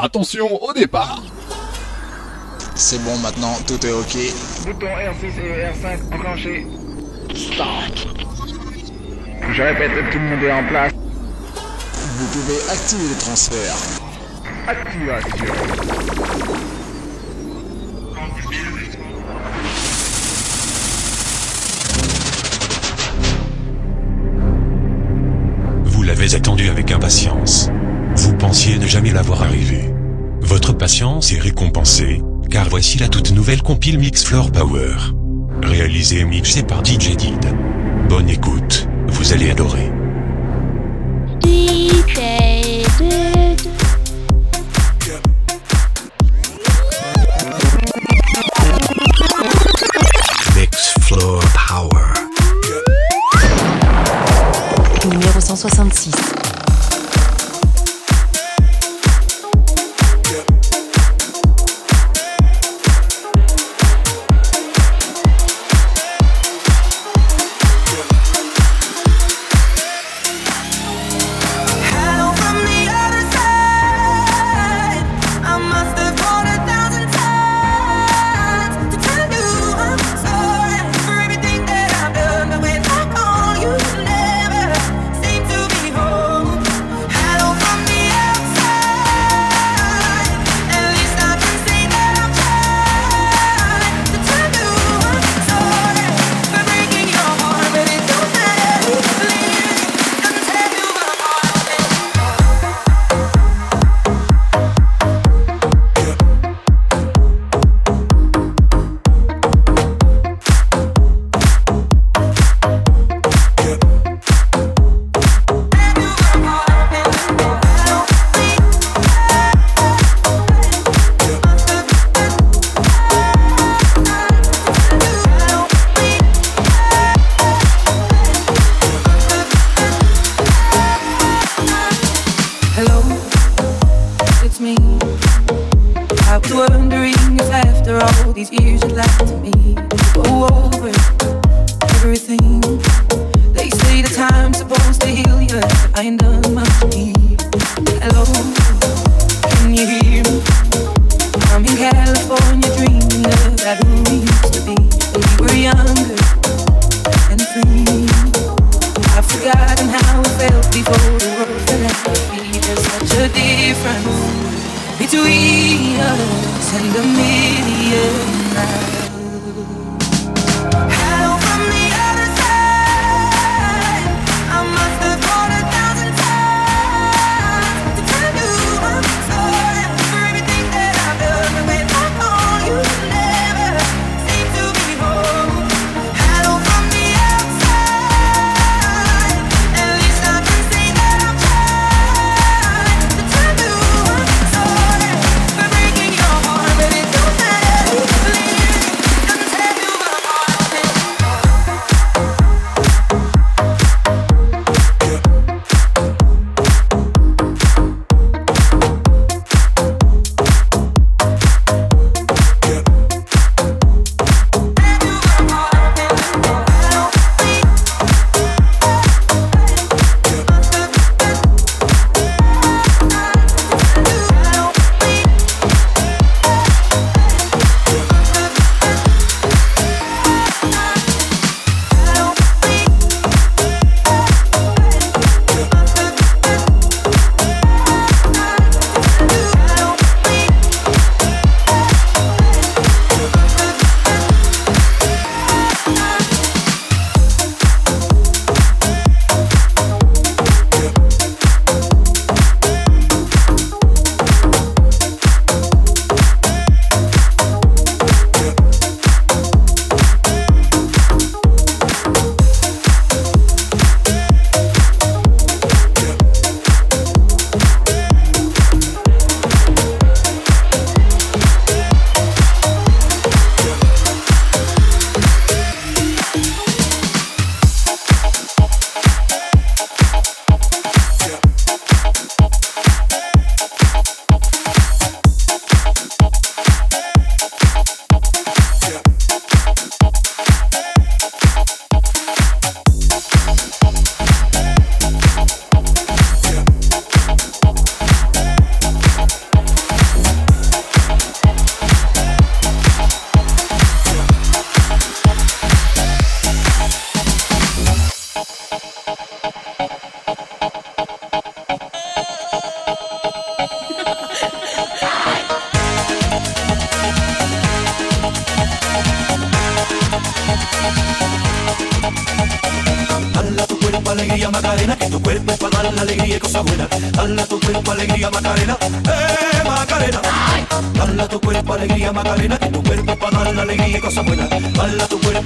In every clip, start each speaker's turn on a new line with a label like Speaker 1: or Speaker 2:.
Speaker 1: Attention au départ
Speaker 2: C'est bon maintenant, tout est ok.
Speaker 3: Bouton R6 et R5 enclenché. Start. Je répète, tout le monde est en place.
Speaker 2: Vous pouvez activer le transfert.
Speaker 3: Activation.
Speaker 4: l'avez attendu avec impatience. Vous pensiez ne jamais l'avoir arrivé. Votre patience est récompensée, car voici la toute nouvelle compile Mix Floor Power. Réalisée et mixée par DJ Did. Bonne écoute, vous allez adorer.
Speaker 5: 1966.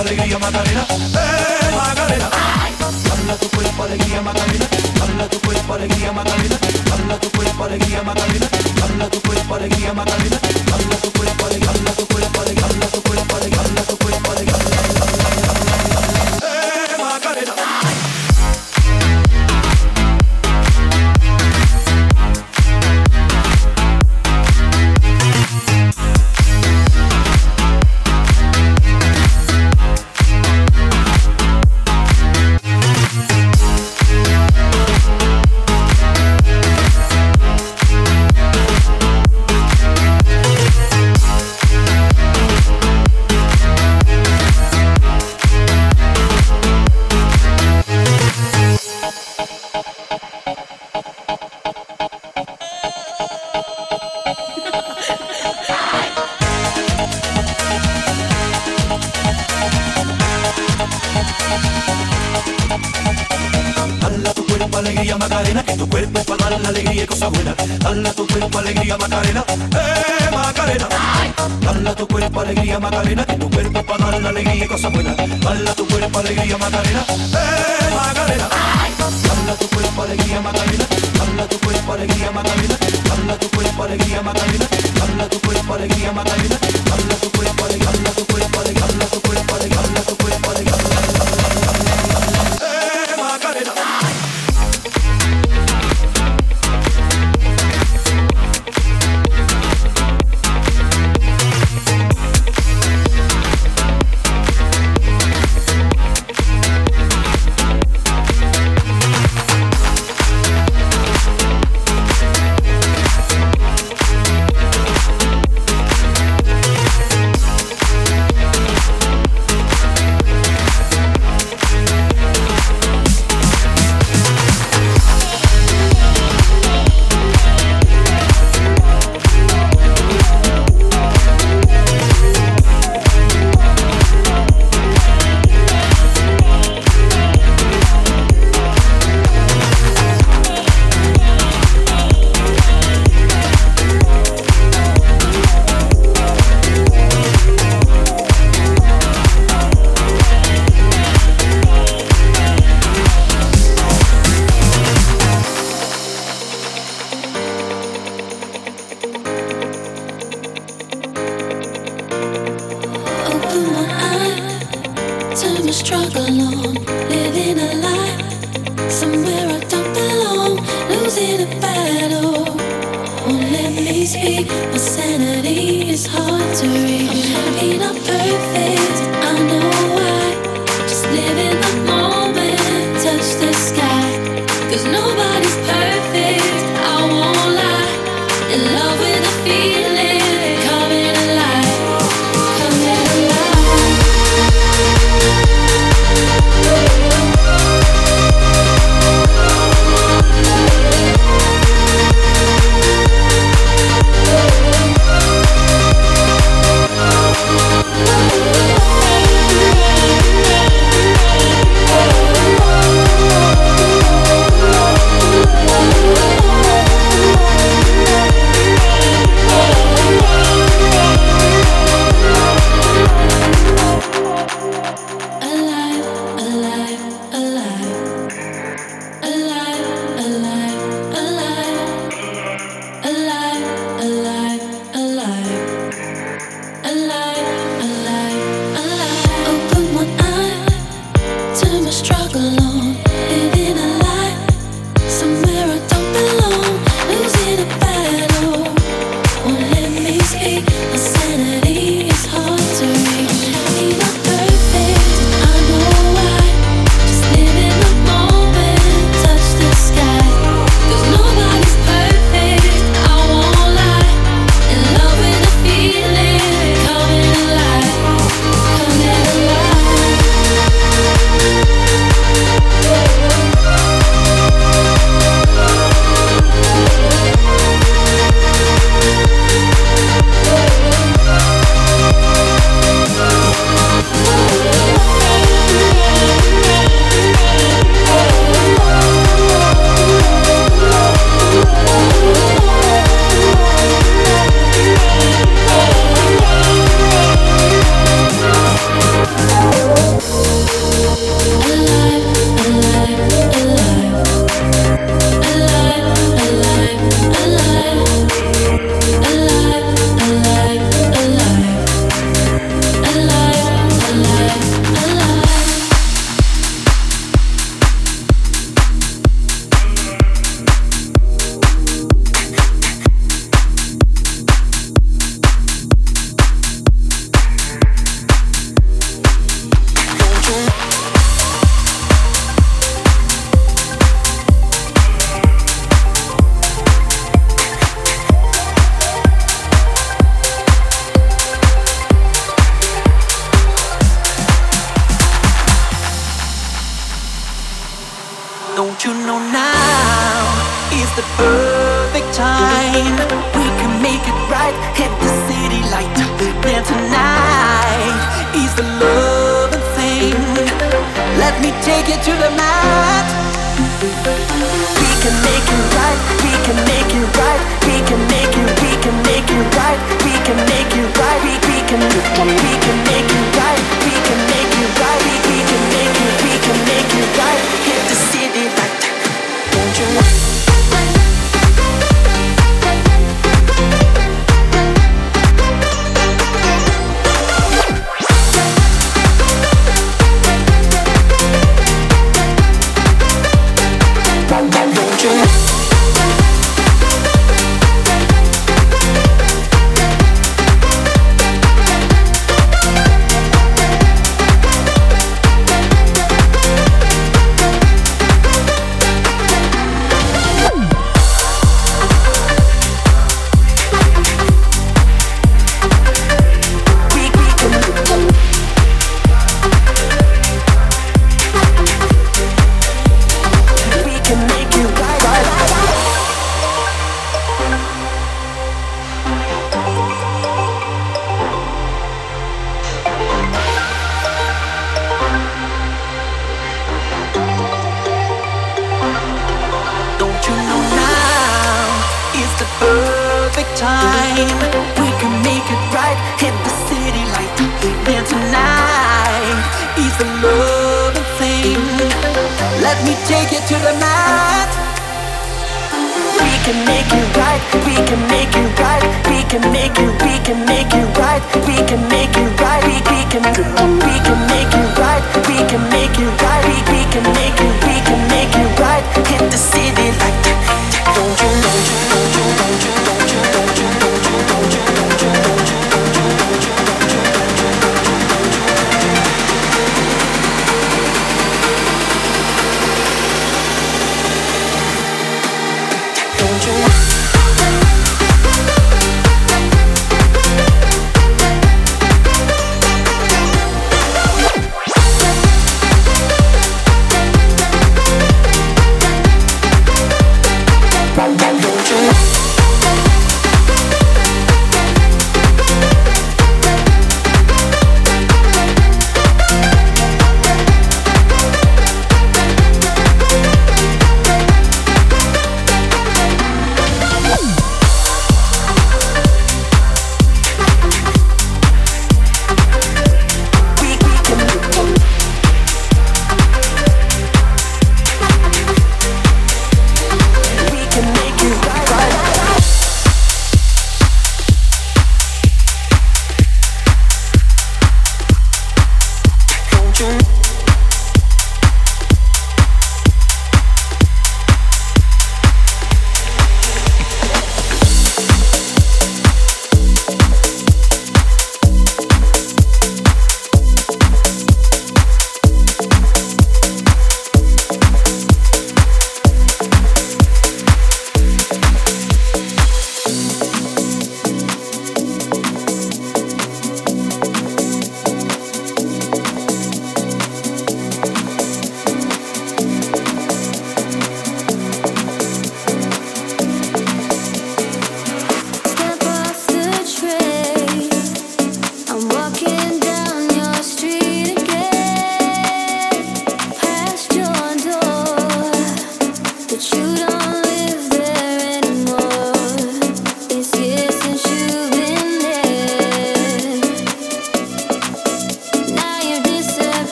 Speaker 6: Alegría Macarena, eh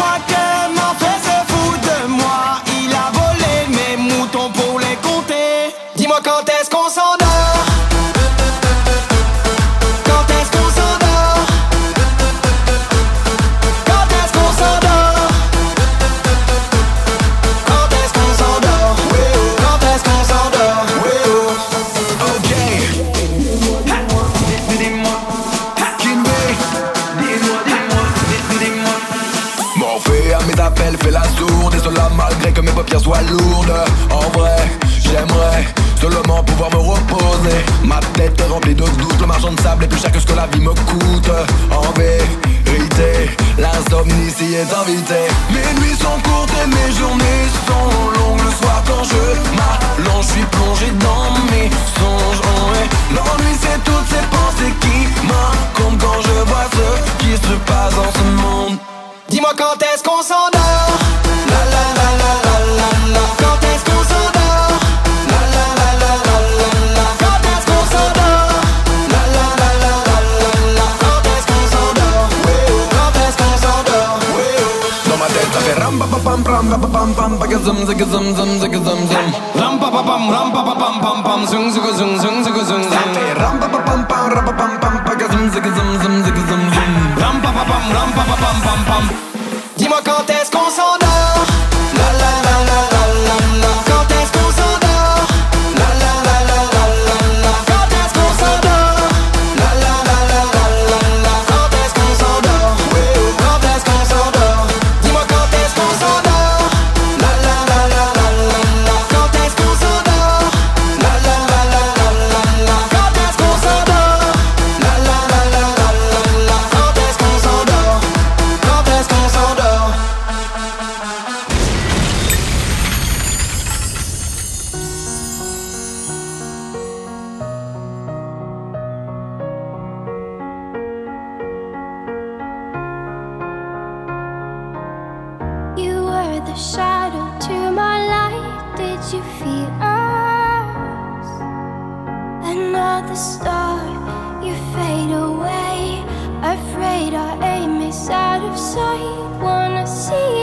Speaker 7: what vie me
Speaker 8: coûte en
Speaker 6: vérité. L'insomnie s'y est invitée. Mes nuits sont courtes et mes journées. ba ba bam bam ba zum zig zum zum zig zum zum ram ba ba pam, ram ba ba pam pam bam zum zig zum zum zig zum zum ram ba ba pam, bam ra ba pam pam pam. zum zig zum zum zig zum zum ram ba ba pam, ram ba ba pam pam bam out of sight. Wanna see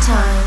Speaker 6: time.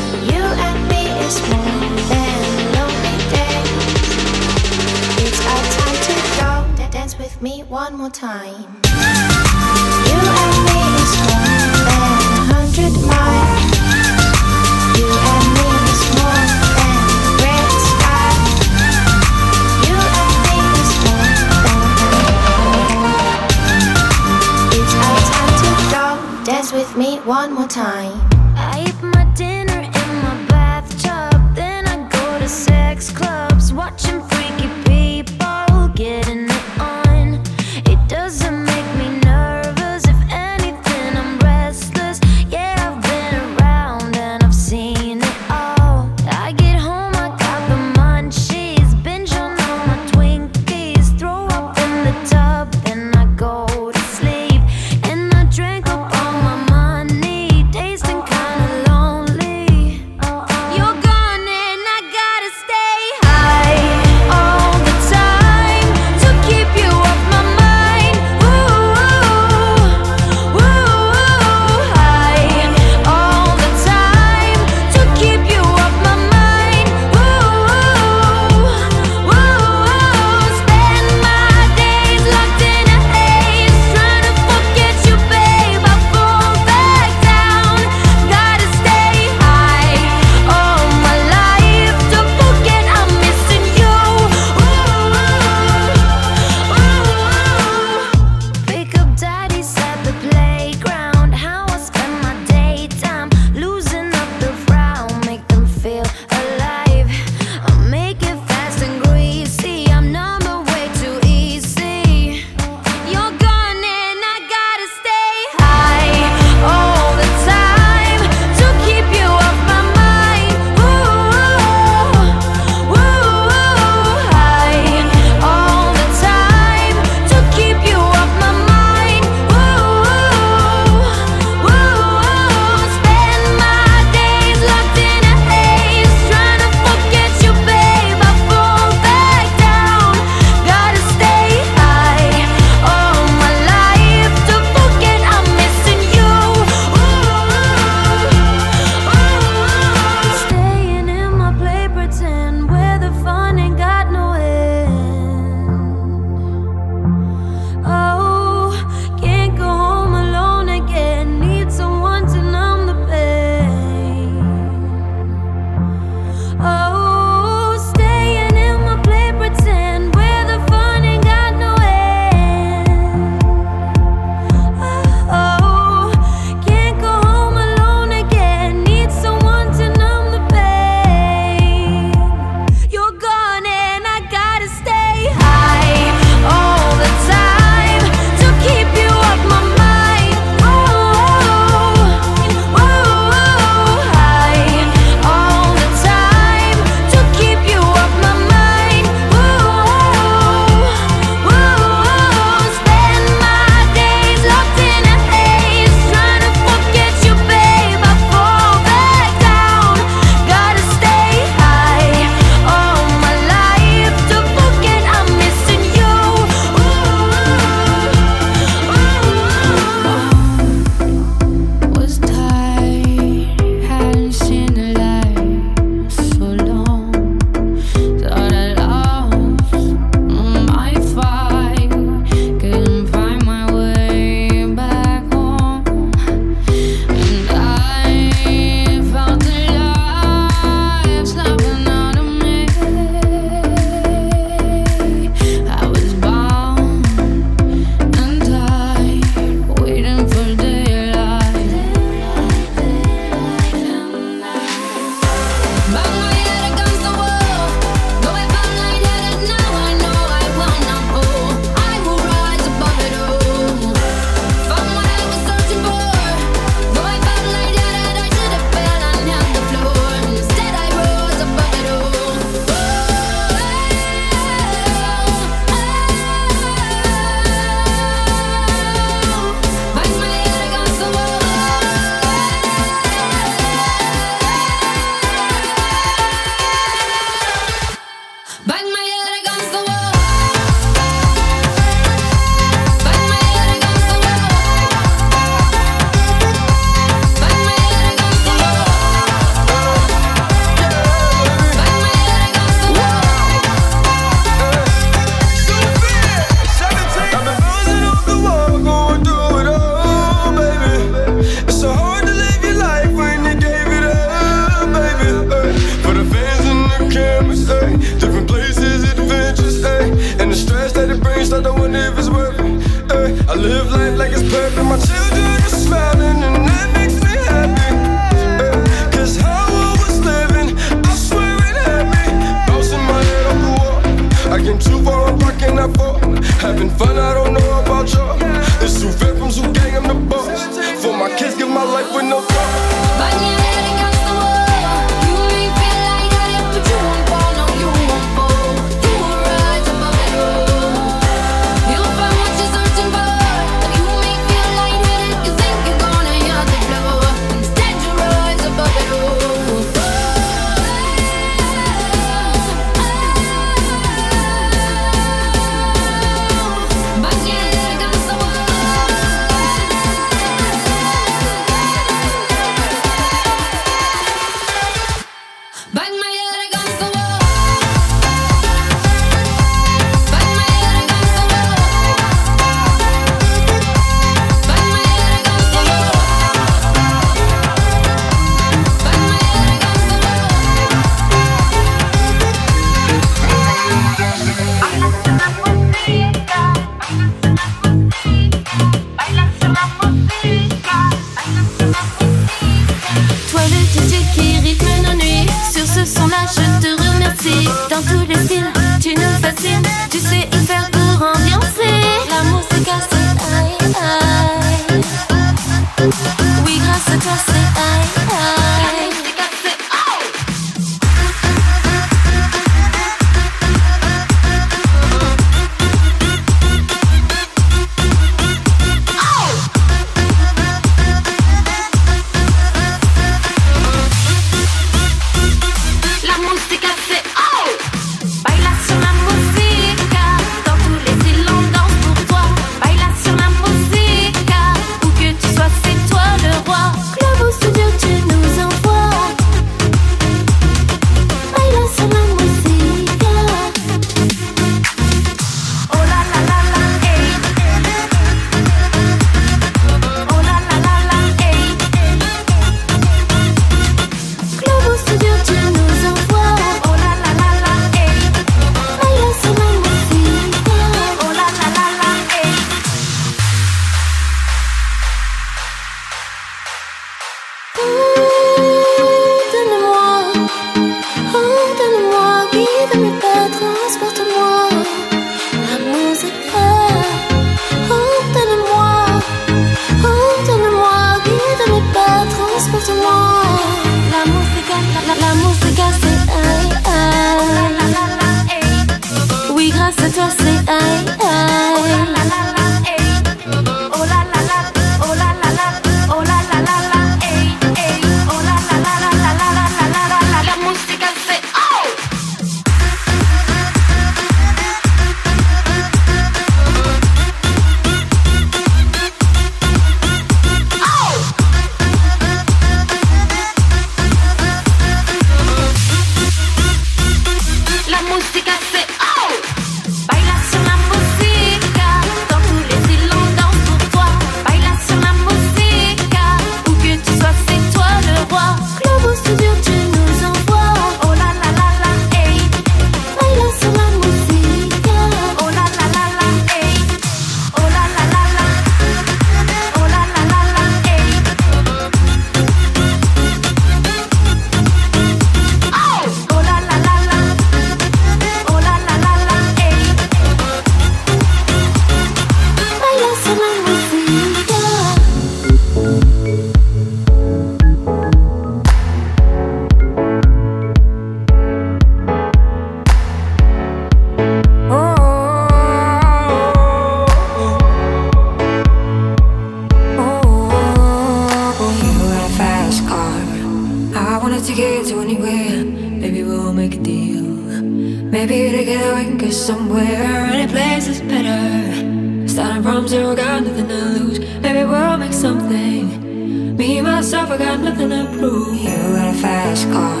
Speaker 9: loser, got nothing to lose. Maybe we'll make something. Me, myself, I got nothing to prove. You got a fast car.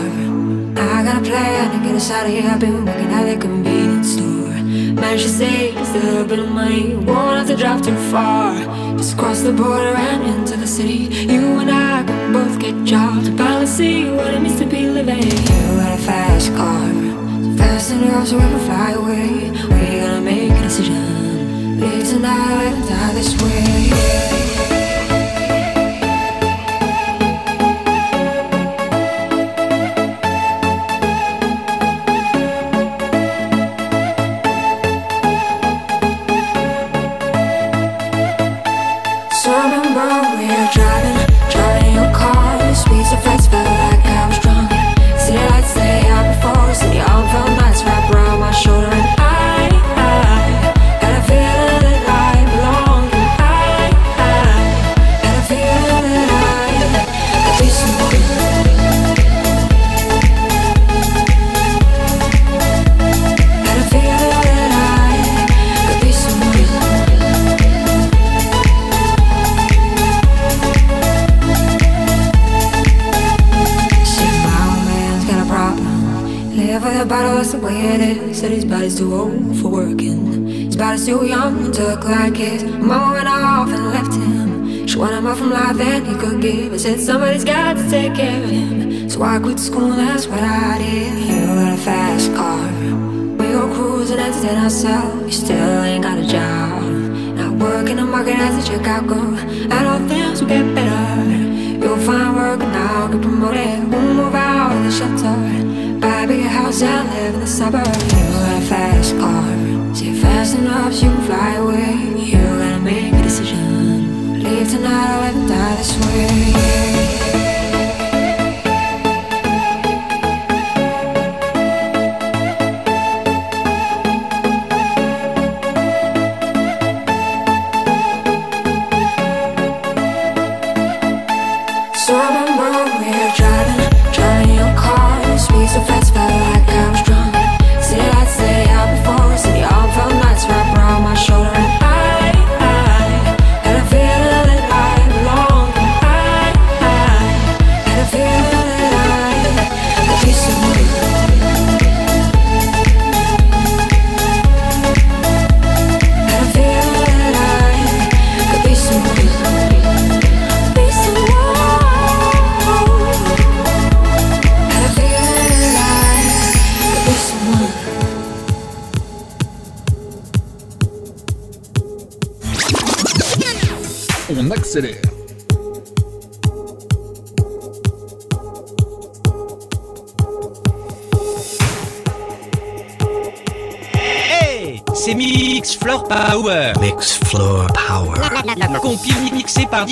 Speaker 9: I got a plan to get us out of here. I've been working at the convenience store. Managed to save just a little bit of money. Won't have to drive too far. Just cross the border and into the city. You and I can both get jobs. Finally see what it means to be living. You got a fast car. So fast enough so we can fly away. We're gonna make a decision. Live tonight and die this way.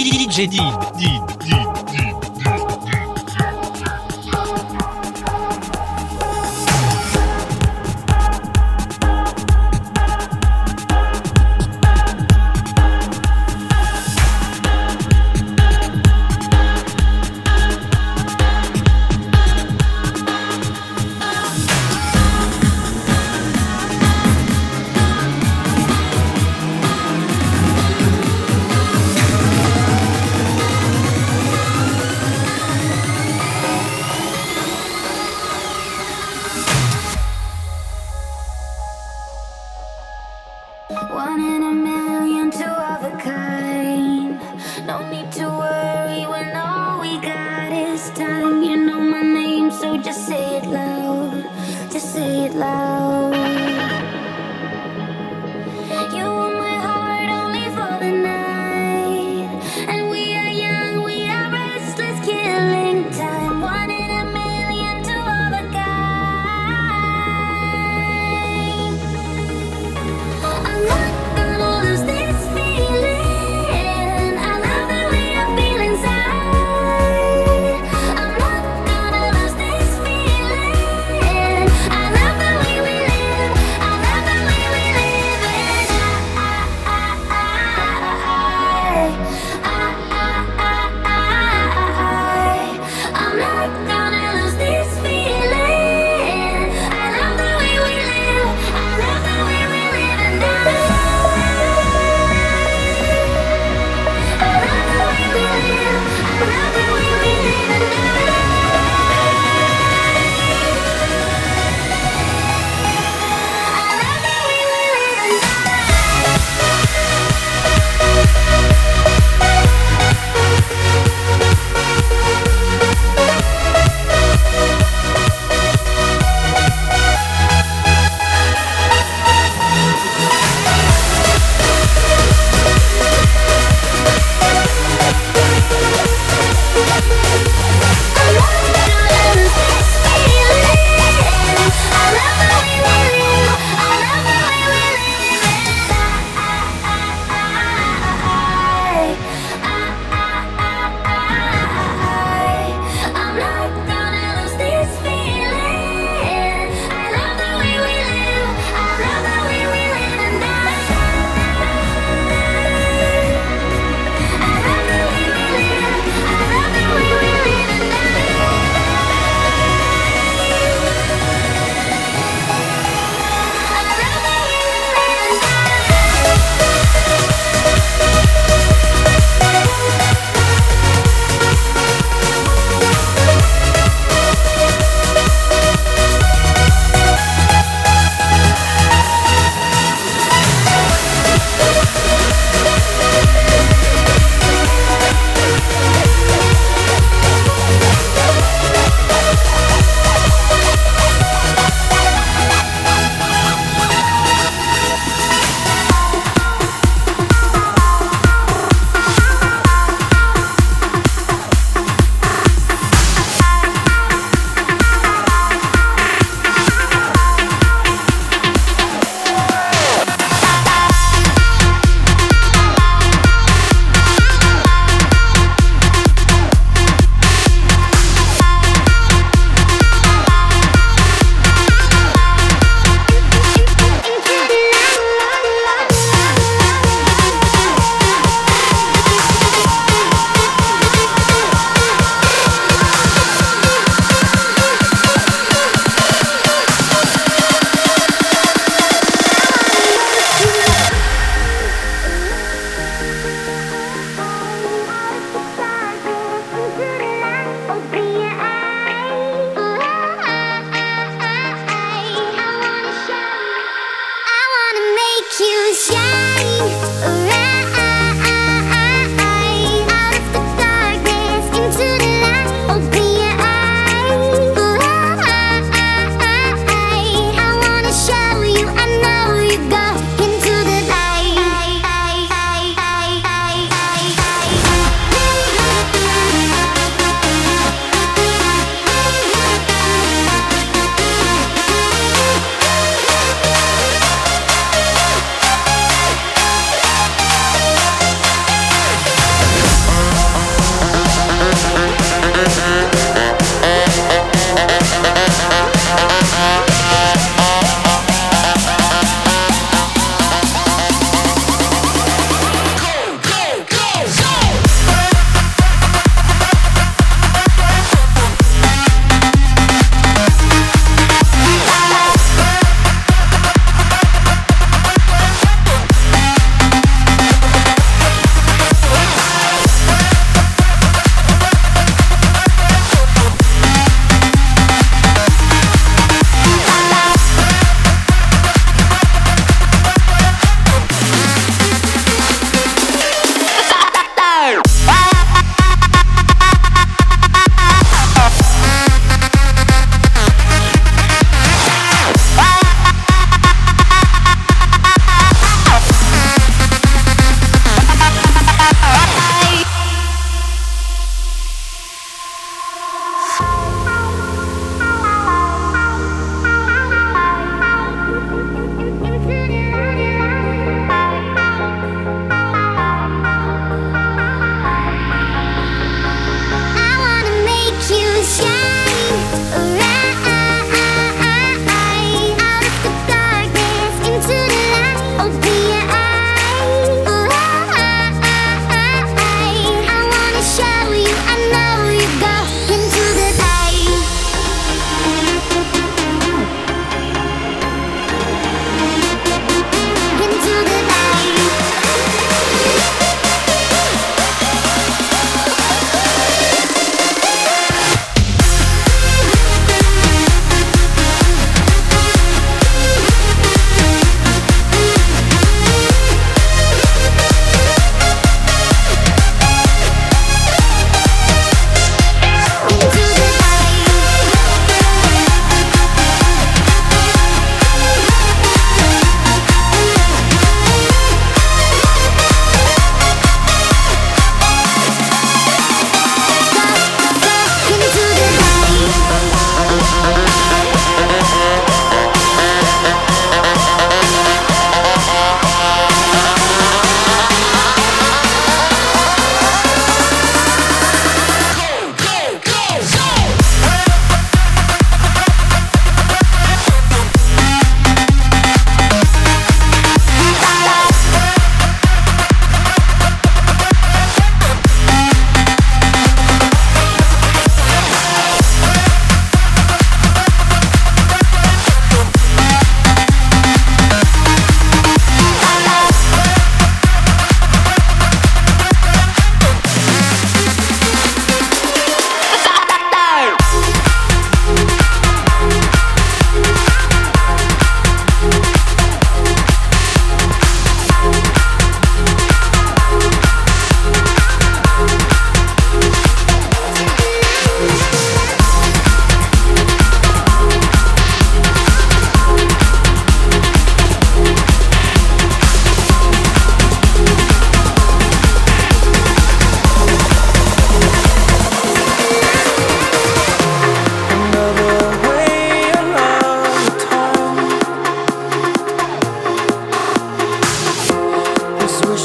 Speaker 9: Khalil Jedid.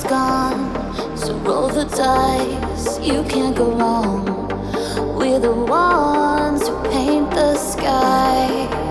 Speaker 9: is gone, so roll the dice. You can't go wrong.
Speaker 6: We're
Speaker 10: the ones who paint the sky.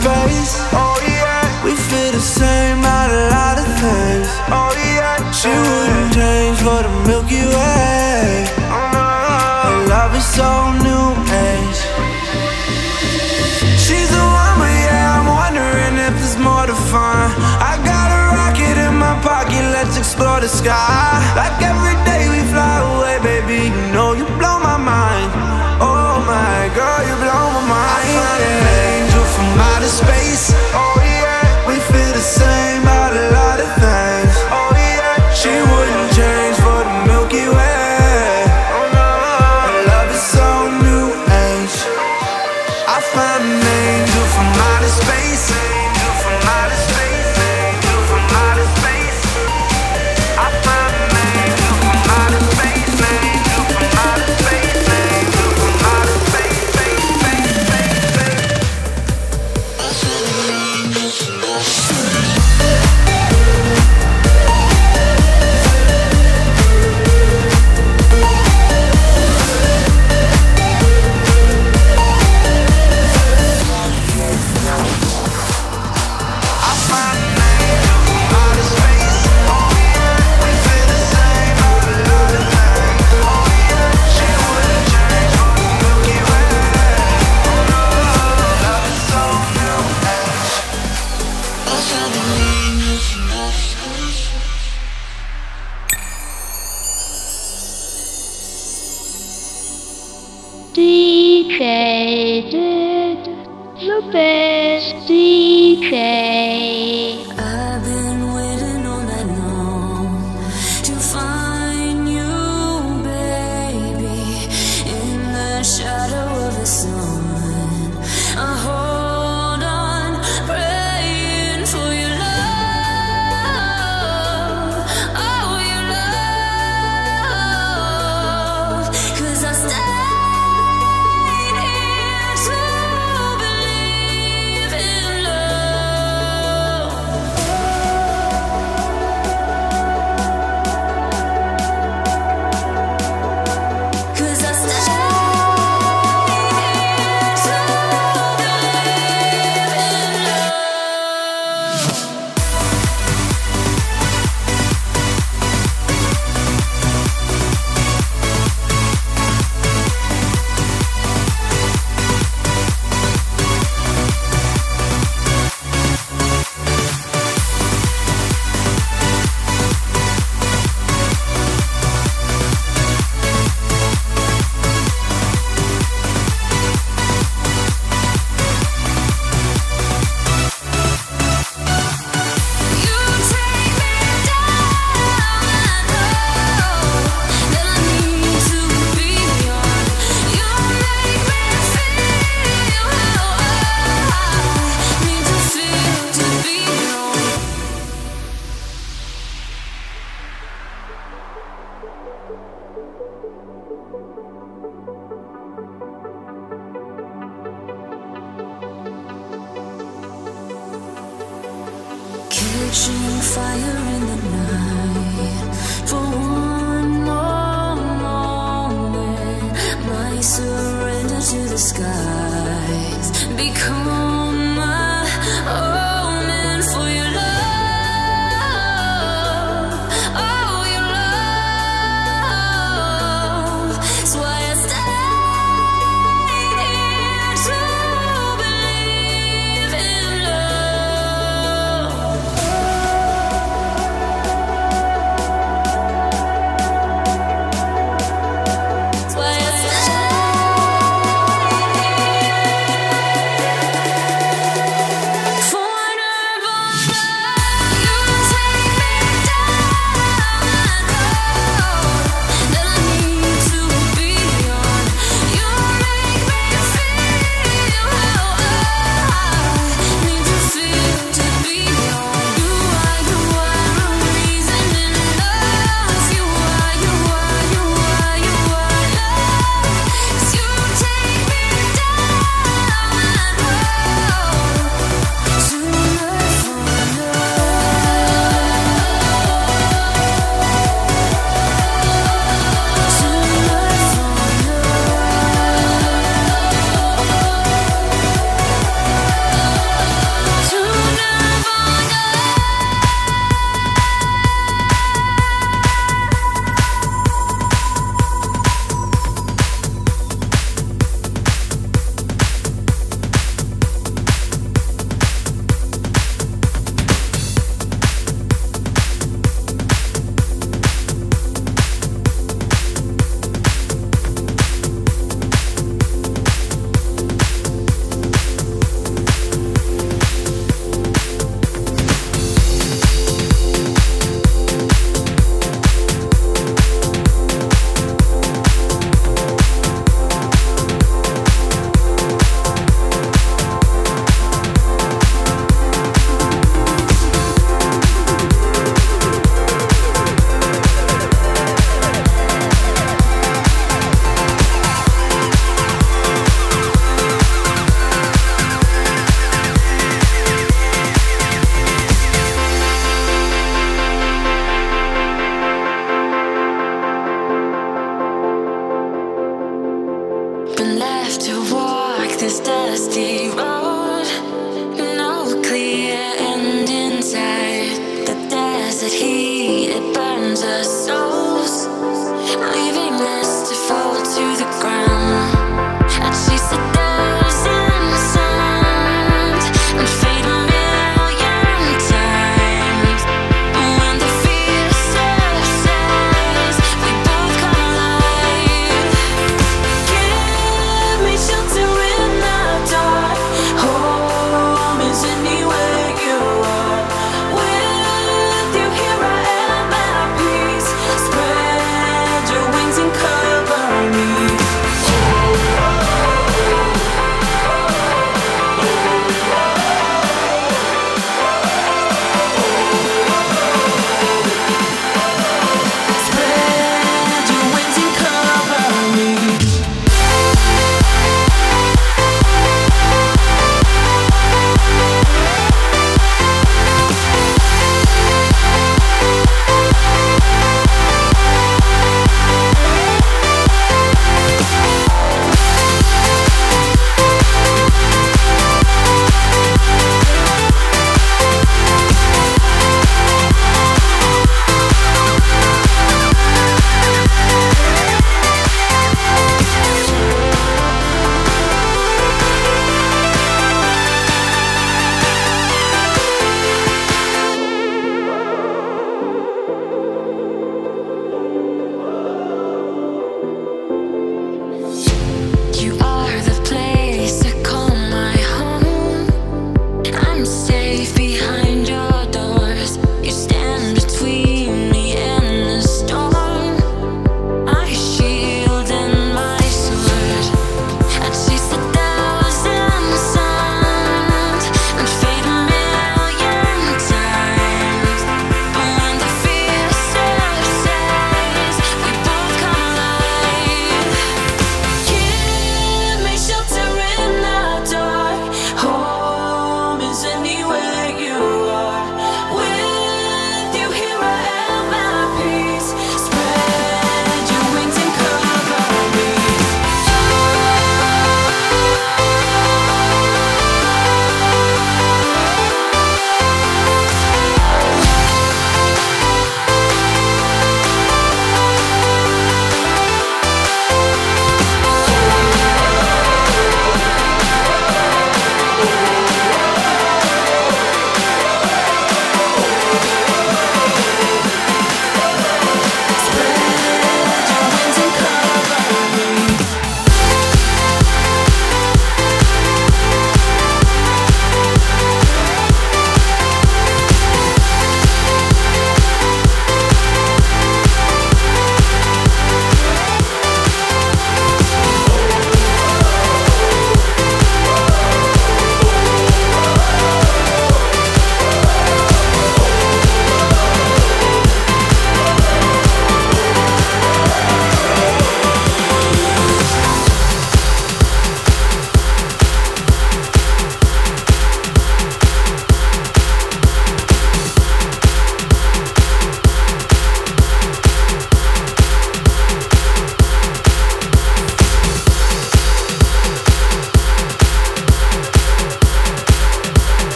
Speaker 10: space. Oh yeah, we feel the same about a lot of things. Oh yeah, she wouldn't change for the Milky Way. Oh, no. Love is so new age. She's the one, but yeah, I'm wondering if there's more to find. I got a rocket in my pocket, let's explore the sky. Like every day Oh.